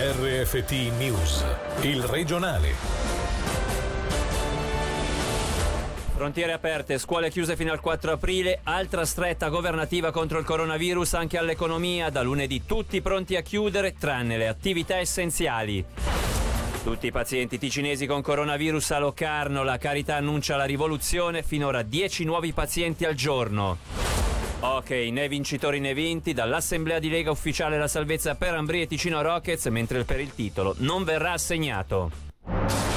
RFT News, il regionale. Frontiere aperte, scuole chiuse fino al 4 aprile, altra stretta governativa contro il coronavirus anche all'economia, da lunedì tutti pronti a chiudere tranne le attività essenziali. Tutti i pazienti ticinesi con coronavirus a Locarno, la Carità annuncia la rivoluzione, finora 10 nuovi pazienti al giorno. Ok, né vincitori né vinti, dall'Assemblea di Lega ufficiale la salvezza per Ambri e Ticino Rockets, mentre per il titolo non verrà assegnato.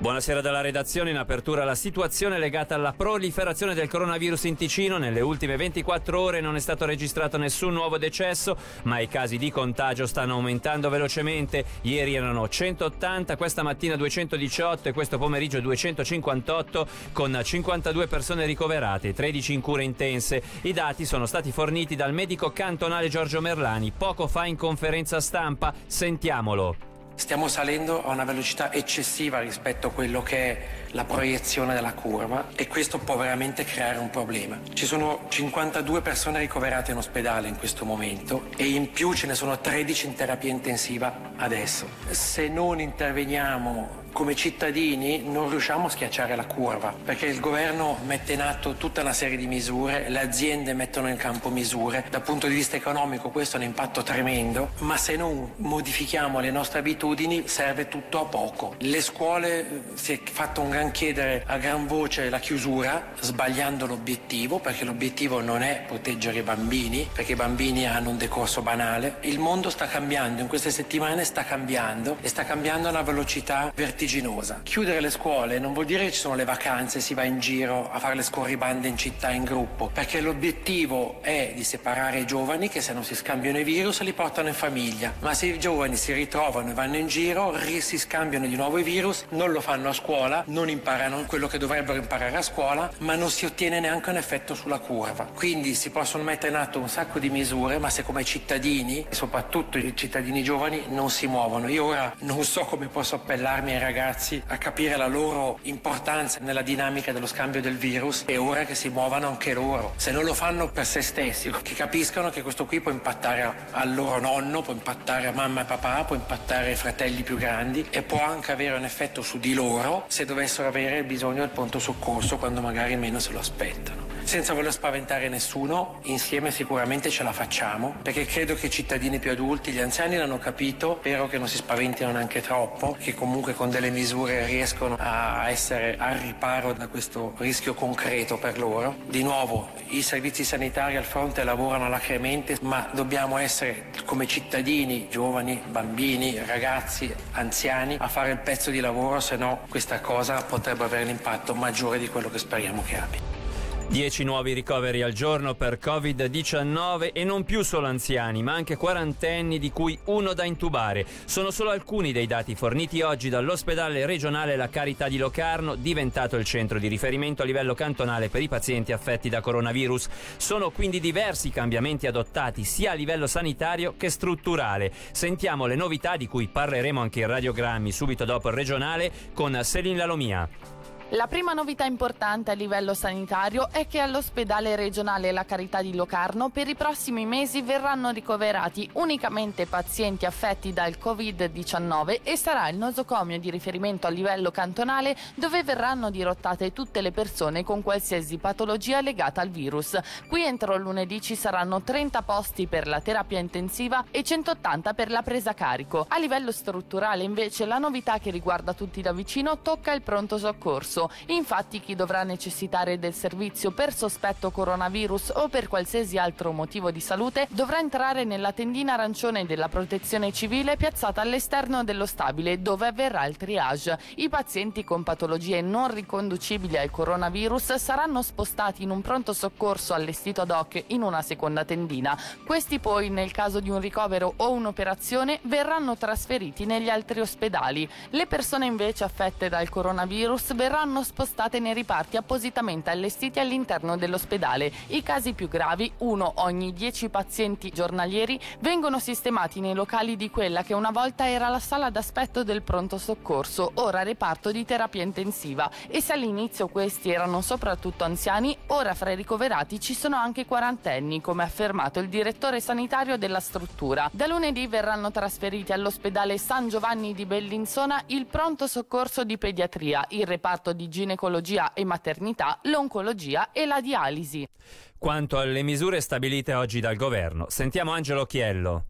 Buonasera dalla redazione. In apertura la situazione legata alla proliferazione del coronavirus in Ticino. Nelle ultime 24 ore non è stato registrato nessun nuovo decesso, ma i casi di contagio stanno aumentando velocemente. Ieri erano 180, questa mattina 218 e questo pomeriggio 258 con 52 persone ricoverate, 13 in cure intense. I dati sono stati forniti dal medico cantonale Giorgio Merlani poco fa in conferenza stampa. Sentiamolo. Stiamo salendo a una velocità eccessiva rispetto a quello che è la proiezione della curva e questo può veramente creare un problema. Ci sono 52 persone ricoverate in ospedale in questo momento e in più ce ne sono 13 in terapia intensiva adesso. Se non interveniamo come cittadini non riusciamo a schiacciare la curva perché il governo mette in atto tutta una serie di misure, le aziende mettono in campo misure, dal punto di vista economico questo è un impatto tremendo, ma se non modifichiamo le nostre abitudini serve tutto a poco. Le scuole eh, si è fatto un gran chiedere a gran voce la chiusura, sbagliando l'obiettivo, perché l'obiettivo non è proteggere i bambini, perché i bambini hanno un decorso banale. Il mondo sta cambiando, in queste settimane sta cambiando e sta cambiando a una velocità vertiginosa vertiginosa. Chiudere le scuole non vuol dire che ci sono le vacanze, si va in giro a fare le scorribande in città in gruppo, perché l'obiettivo è di separare i giovani che se non si scambiano i virus li portano in famiglia, ma se i giovani si ritrovano e vanno in giro, si scambiano di nuovo i virus, non lo fanno a scuola, non imparano quello che dovrebbero imparare a scuola, ma non si ottiene neanche un effetto sulla curva. Quindi si possono mettere in atto un sacco di misure, ma se come cittadini, soprattutto i cittadini giovani, non si muovono. Io ora non so come posso appellarmi ai ragazzi a capire la loro importanza nella dinamica dello scambio del virus è ora che si muovano anche loro. Se non lo fanno per se stessi, che capiscano che questo qui può impattare al loro nonno, può impattare a mamma e papà, può impattare ai fratelli più grandi e può anche avere un effetto su di loro se dovessero avere bisogno del pronto soccorso quando magari meno se lo aspettano senza voler spaventare nessuno, insieme sicuramente ce la facciamo, perché credo che i cittadini più adulti, gli anziani l'hanno capito, spero che non si spaventino neanche troppo, che comunque con delle misure riescono a essere al riparo da questo rischio concreto per loro. Di nuovo, i servizi sanitari al fronte lavorano alacremente, ma dobbiamo essere come cittadini, giovani, bambini, ragazzi, anziani, a fare il pezzo di lavoro, se no questa cosa potrebbe avere un impatto maggiore di quello che speriamo che abbia. 10 nuovi ricoveri al giorno per Covid-19 e non più solo anziani, ma anche quarantenni di cui uno da intubare. Sono solo alcuni dei dati forniti oggi dall'ospedale regionale La Carità di Locarno, diventato il centro di riferimento a livello cantonale per i pazienti affetti da coronavirus. Sono quindi diversi i cambiamenti adottati sia a livello sanitario che strutturale. Sentiamo le novità di cui parleremo anche in radiogrammi subito dopo il regionale con Selin Lalomia. La prima novità importante a livello sanitario è che all'ospedale regionale La Carità di Locarno per i prossimi mesi verranno ricoverati unicamente pazienti affetti dal Covid-19 e sarà il nosocomio di riferimento a livello cantonale dove verranno dirottate tutte le persone con qualsiasi patologia legata al virus. Qui entro lunedì ci saranno 30 posti per la terapia intensiva e 180 per la presa carico. A livello strutturale invece la novità che riguarda tutti da vicino tocca il pronto soccorso soccorso. Infatti chi dovrà necessitare del servizio per sospetto coronavirus o per qualsiasi altro motivo di salute dovrà entrare nella tendina arancione della protezione civile piazzata all'esterno dello stabile dove avverrà il triage. I pazienti con patologie non riconducibili al coronavirus saranno spostati in un pronto soccorso allestito ad hoc in una seconda tendina. Questi poi nel caso di un ricovero o un'operazione verranno trasferiti negli altri ospedali. Le persone invece affette dal coronavirus verranno verranno spostate nei riparti appositamente allestiti all'interno dell'ospedale. I casi più gravi, uno ogni 10 pazienti giornalieri, vengono sistemati nei locali di quella che una volta era la sala d'aspetto del pronto soccorso, ora reparto di terapia intensiva. E se all'inizio questi erano soprattutto anziani, ora fra i ricoverati ci sono anche quarantenni, come ha affermato il direttore sanitario della struttura. Da lunedì verranno trasferiti all'ospedale San Giovanni di Bellinzona il pronto soccorso di pediatria, il reparto di ginecologia e maternità, l'oncologia e la dialisi. Quanto alle misure stabilite oggi dal governo, sentiamo Angelo Chiello.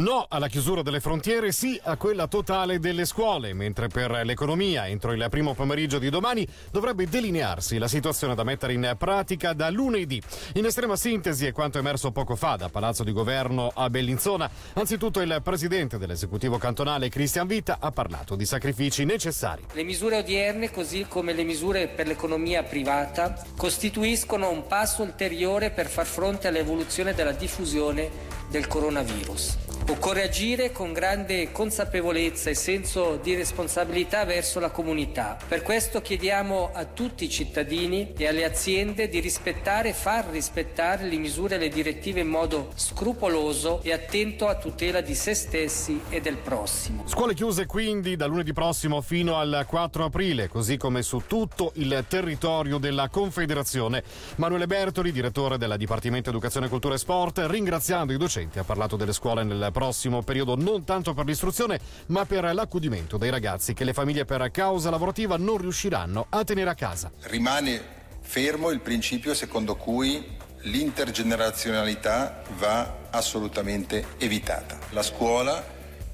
No alla chiusura delle frontiere, sì a quella totale delle scuole, mentre per l'economia entro il primo pomeriggio di domani dovrebbe delinearsi la situazione da mettere in pratica da lunedì. In estrema sintesi è quanto emerso poco fa da Palazzo di Governo a Bellinzona. Anzitutto il presidente dell'esecutivo cantonale Cristian Vita ha parlato di sacrifici necessari. Le misure odierne, così come le misure per l'economia privata, costituiscono un passo ulteriore per far fronte all'evoluzione della diffusione del coronavirus. Occorre agire con grande consapevolezza e senso di responsabilità verso la comunità. Per questo chiediamo a tutti i cittadini e alle aziende di rispettare e far rispettare le misure e le direttive in modo scrupoloso e attento a tutela di se stessi e del prossimo. Scuole chiuse quindi da lunedì prossimo fino al 4 aprile, così come su tutto il territorio della Confederazione. Manuele Bertoli, direttore del Dipartimento Educazione, Cultura e Sport, ringraziando i docenti, ha parlato delle scuole nel prossimo periodo non tanto per l'istruzione ma per l'accudimento dei ragazzi che le famiglie per causa lavorativa non riusciranno a tenere a casa. Rimane fermo il principio secondo cui l'intergenerazionalità va assolutamente evitata. La scuola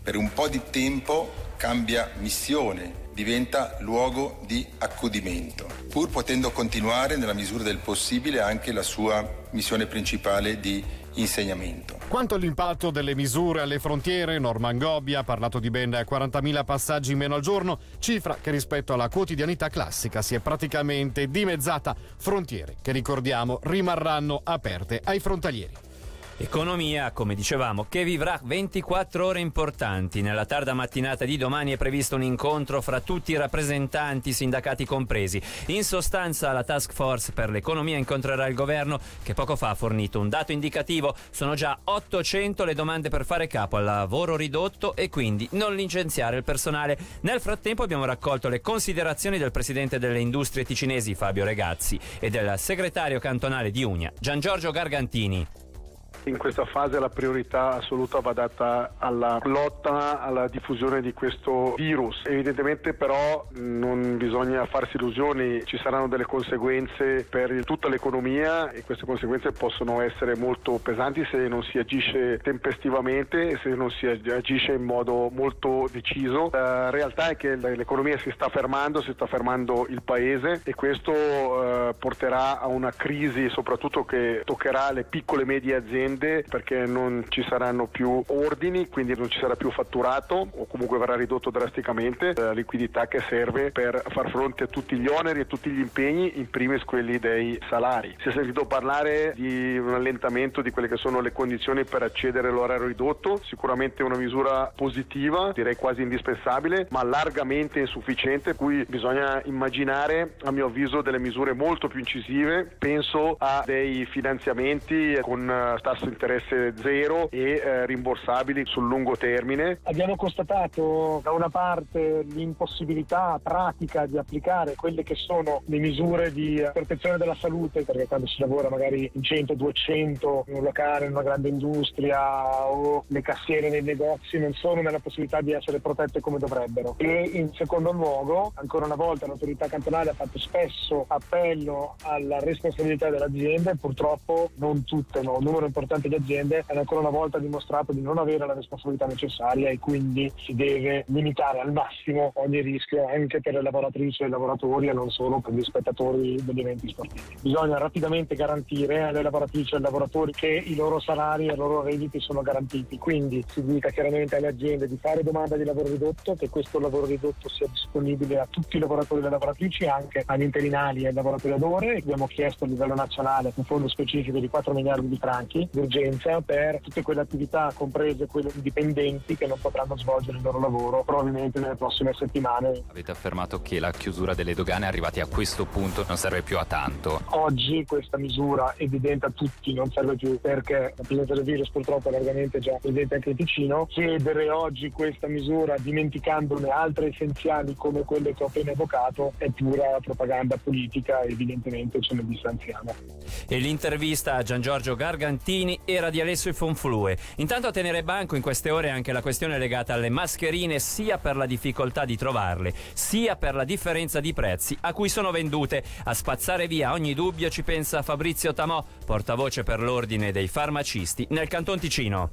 per un po' di tempo cambia missione, diventa luogo di accudimento, pur potendo continuare nella misura del possibile anche la sua missione principale di insegnamento. Quanto all'impatto delle misure alle frontiere, Norman Gobbia ha parlato di ben 40.000 passaggi in meno al giorno, cifra che rispetto alla quotidianità classica si è praticamente dimezzata. Frontiere che ricordiamo rimarranno aperte ai frontalieri. Economia, come dicevamo, che vivrà 24 ore importanti. Nella tarda mattinata di domani è previsto un incontro fra tutti i rappresentanti, sindacati compresi. In sostanza, la task force per l'economia incontrerà il governo che poco fa ha fornito un dato indicativo. Sono già 800 le domande per fare capo al lavoro ridotto e quindi non licenziare il personale. Nel frattempo abbiamo raccolto le considerazioni del presidente delle industrie ticinesi Fabio Regazzi e del segretario cantonale di Unia Gian Giorgio Gargantini. In questa fase la priorità assoluta va data alla lotta alla diffusione di questo virus. Evidentemente però non bisogna farsi illusioni, ci saranno delle conseguenze per tutta l'economia e queste conseguenze possono essere molto pesanti se non si agisce tempestivamente e se non si agisce in modo molto deciso. La realtà è che l'economia si sta fermando, si sta fermando il paese e questo eh, porterà a una crisi soprattutto che toccherà le piccole e medie aziende aziende perché non ci saranno più ordini, quindi non ci sarà più fatturato o comunque verrà ridotto drasticamente la liquidità che serve per far fronte a tutti gli oneri e tutti gli impegni, in primis quelli dei salari. Si è sentito parlare di un allentamento di quelle che sono le condizioni per accedere all'orario ridotto, sicuramente una misura positiva, direi quasi indispensabile, ma largamente insufficiente, cui bisogna immaginare a mio avviso delle misure molto più incisive, penso a dei finanziamenti con tasso tasso interesse zero e eh, rimborsabili sul lungo termine. Abbiamo constatato da una parte l'impossibilità pratica di applicare quelle che sono le misure di protezione della salute, perché quando si lavora magari in 100, 200 in un locale, in una grande industria o le cassiere nei negozi non sono nella possibilità di essere protette come dovrebbero. E in secondo luogo, ancora una volta l'autorità cantonale ha fatto spesso appello alla responsabilità delle aziende, purtroppo non tutte, no, un numero importante importante di aziende hanno ancora una volta dimostrato di non avere la responsabilità necessaria e quindi si deve limitare al massimo ogni rischio anche per le lavoratrici e i lavoratori e non solo per gli spettatori degli eventi sportivi. Bisogna rapidamente garantire alle lavoratrici e ai lavoratori che i loro salari e i loro redditi sono garantiti, quindi si dica chiaramente alle aziende di fare domanda di lavoro ridotto, che questo lavoro ridotto sia disponibile a tutti i lavoratori e le lavoratrici, anche agli interinali e ai lavoratori ad ore. Abbiamo chiesto a livello nazionale un fondo specifico di 4 miliardi di franchi d'urgenza per tutte quelle attività, comprese quelle dipendenti, che non potranno svolgere il loro lavoro probabilmente nelle prossime settimane. Avete affermato che la chiusura delle dogane arrivati a questo punto non serve più a tanto. Oggi questa misura evidente a tutti non serve più perché la presenza del virus purtroppo è largamente già presente anche in Ticino. Chiedere oggi questa misura dimenticandone altre essenziali come quelle che ho appena evocato è pura propaganda politica e evidentemente ce ne distanziamo. E l'intervista a Gian Giorgio Gargantini era di Alessio Fonflue. Intanto a tenere banco in queste ore anche la questione legata alle mascherine sia per la difficoltà di trovarle sia per la differenza di prezzi a cui sono vendute. A spazzare via ogni dubbio ci pensa Fabrizio Tamò, portavoce per l'ordine dei farmacisti nel Canton Ticino.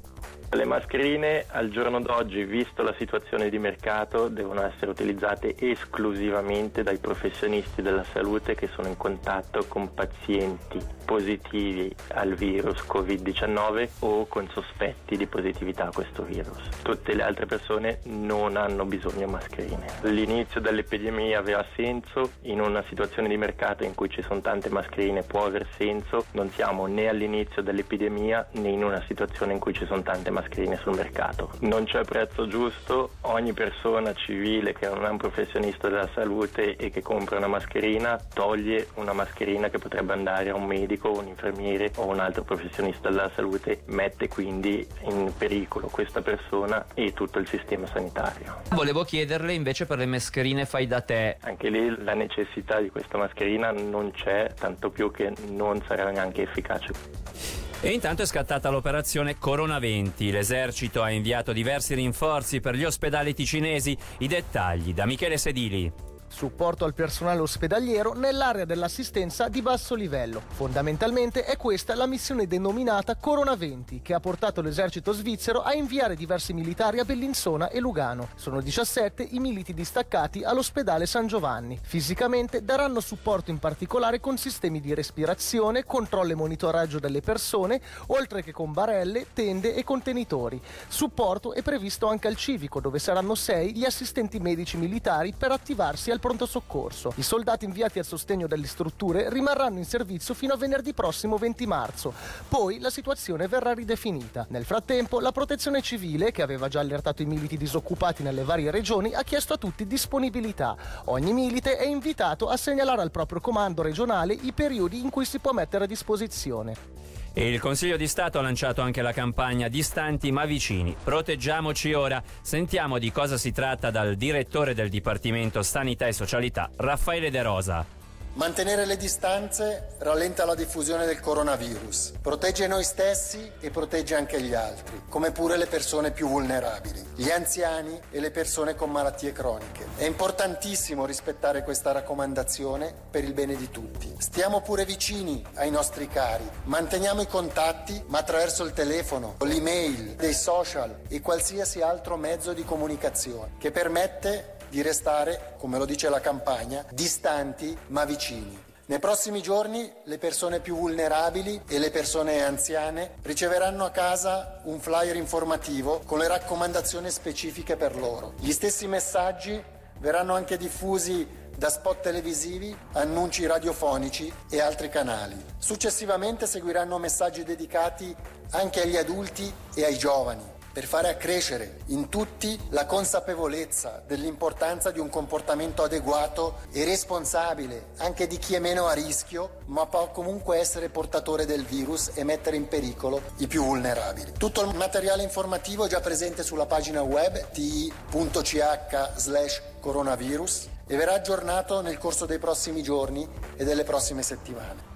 Le mascherine al giorno d'oggi, visto la situazione di mercato, devono essere utilizzate esclusivamente dai professionisti della salute che sono in contatto con pazienti positivi al virus Covid-19 o con sospetti di positività a questo virus. Tutte le altre persone non hanno bisogno di mascherine. L'inizio dell'epidemia aveva senso, in una situazione di mercato in cui ci sono tante mascherine può aver senso, non siamo né all'inizio dell'epidemia né in una situazione in cui ci sono tante mascherine sul mercato. Non c'è prezzo giusto, ogni persona civile che non è un professionista della salute e che compra una mascherina toglie una mascherina che potrebbe andare a un medico, un infermiere o un altro professionista della salute, mette quindi in pericolo questa persona e tutto il sistema sanitario. Volevo chiederle invece per le mascherine fai da te. Anche lì la necessità di questa mascherina non c'è, tanto più che non sarà neanche efficace. E intanto è scattata l'operazione Corona 20. L'esercito ha inviato diversi rinforzi per gli ospedali ticinesi. I dettagli da Michele Sedili supporto al personale ospedaliero nell'area dell'assistenza di basso livello. Fondamentalmente è questa la missione denominata Corona 20, che ha portato l'esercito svizzero a inviare diversi militari a Bellinzona e Lugano. Sono 17 i militi distaccati all'ospedale San Giovanni. Fisicamente daranno supporto in particolare con sistemi di respirazione, controllo e monitoraggio delle persone, oltre che con barelle, tende e contenitori. Supporto è previsto anche al civico, dove saranno sei gli assistenti medici militari per attivarsi al pronto soccorso. I soldati inviati al sostegno delle strutture rimarranno in servizio fino a venerdì prossimo 20 marzo. Poi la situazione verrà ridefinita. Nel frattempo, la protezione civile, che aveva già allertato i militi disoccupati nelle varie regioni, ha chiesto a tutti disponibilità. Ogni milite è invitato a segnalare al proprio comando regionale i periodi in cui si può mettere a disposizione. E il Consiglio di Stato ha lanciato anche la campagna Distanti ma vicini. Proteggiamoci ora. Sentiamo di cosa si tratta dal direttore del Dipartimento Sanità e Socialità, Raffaele De Rosa. Mantenere le distanze rallenta la diffusione del coronavirus, protegge noi stessi e protegge anche gli altri, come pure le persone più vulnerabili, gli anziani e le persone con malattie croniche. È importantissimo rispettare questa raccomandazione per il bene di tutti. Stiamo pure vicini ai nostri cari, manteniamo i contatti, ma attraverso il telefono, l'email, dei social e qualsiasi altro mezzo di comunicazione che permette di restare, come lo dice la campagna, distanti ma vicini. Nei prossimi giorni le persone più vulnerabili e le persone anziane riceveranno a casa un flyer informativo con le raccomandazioni specifiche per loro. Gli stessi messaggi verranno anche diffusi da spot televisivi, annunci radiofonici e altri canali. Successivamente seguiranno messaggi dedicati anche agli adulti e ai giovani per fare accrescere in tutti la consapevolezza dell'importanza di un comportamento adeguato e responsabile anche di chi è meno a rischio, ma può comunque essere portatore del virus e mettere in pericolo i più vulnerabili. Tutto il materiale informativo è già presente sulla pagina web ti.ch coronavirus e verrà aggiornato nel corso dei prossimi giorni e delle prossime settimane.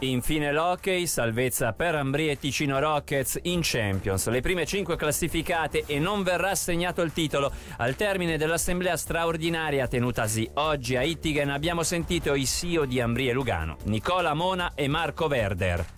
Infine l'hockey, salvezza per Ambri e Ticino Rockets in Champions. Le prime cinque classificate e non verrà assegnato il titolo. Al termine dell'assemblea straordinaria tenutasi oggi a Ittigen abbiamo sentito i CEO di Ambri e Lugano, Nicola Mona e Marco Verder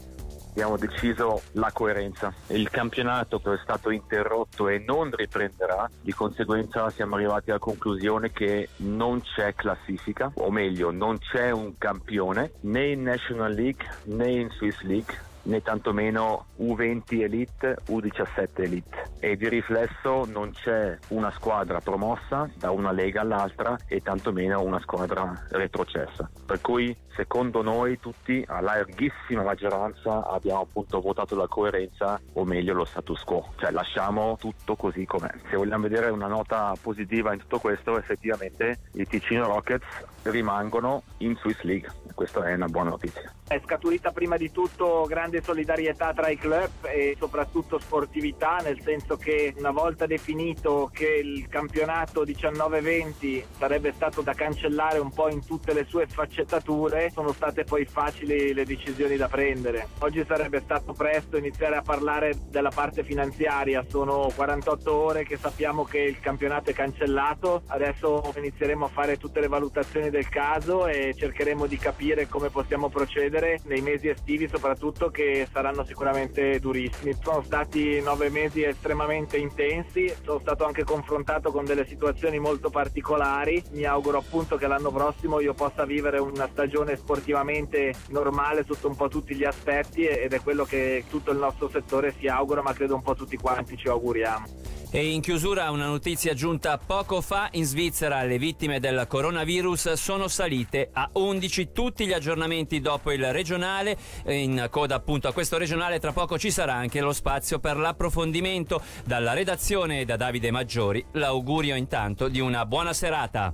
abbiamo deciso la coerenza. Il campionato che è stato interrotto e non riprenderà, di conseguenza siamo arrivati alla conclusione che non c'è classifica, o meglio non c'è un campione né in National League né in Swiss League né tantomeno U20 Elite, U17 Elite e di riflesso non c'è una squadra promossa da una lega all'altra e tantomeno una squadra retrocessa. Per cui secondo noi tutti, a larghissima maggioranza, abbiamo appunto votato la coerenza o meglio lo status quo, cioè lasciamo tutto così com'è. Se vogliamo vedere una nota positiva in tutto questo, effettivamente i Ticino Rockets rimangono in Swiss League, questa è una buona notizia. È scaturita prima di tutto grande solidarietà tra i club e soprattutto sportività, nel senso che una volta definito che il campionato 19-20 sarebbe stato da cancellare un po' in tutte le sue sfaccettature, sono state poi facili le decisioni da prendere. Oggi sarebbe stato presto iniziare a parlare della parte finanziaria, sono 48 ore che sappiamo che il campionato è cancellato, adesso inizieremo a fare tutte le valutazioni del caso e cercheremo di capire come possiamo procedere nei mesi estivi soprattutto che saranno sicuramente durissimi. Sono stati nove mesi estremamente intensi, sono stato anche confrontato con delle situazioni molto particolari, mi auguro appunto che l'anno prossimo io possa vivere una stagione sportivamente normale sotto un po' tutti gli aspetti ed è quello che tutto il nostro settore si augura ma credo un po' tutti quanti ci auguriamo. E in chiusura una notizia giunta poco fa, in Svizzera le vittime del coronavirus sono salite a 11 tutti gli aggiornamenti dopo il regionale, in coda appunto a questo regionale tra poco ci sarà anche lo spazio per l'approfondimento dalla redazione da Davide Maggiori, l'augurio intanto di una buona serata.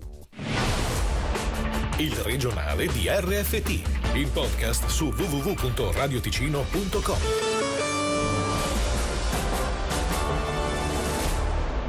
Il regionale di RFT, il podcast su www.radioticino.com.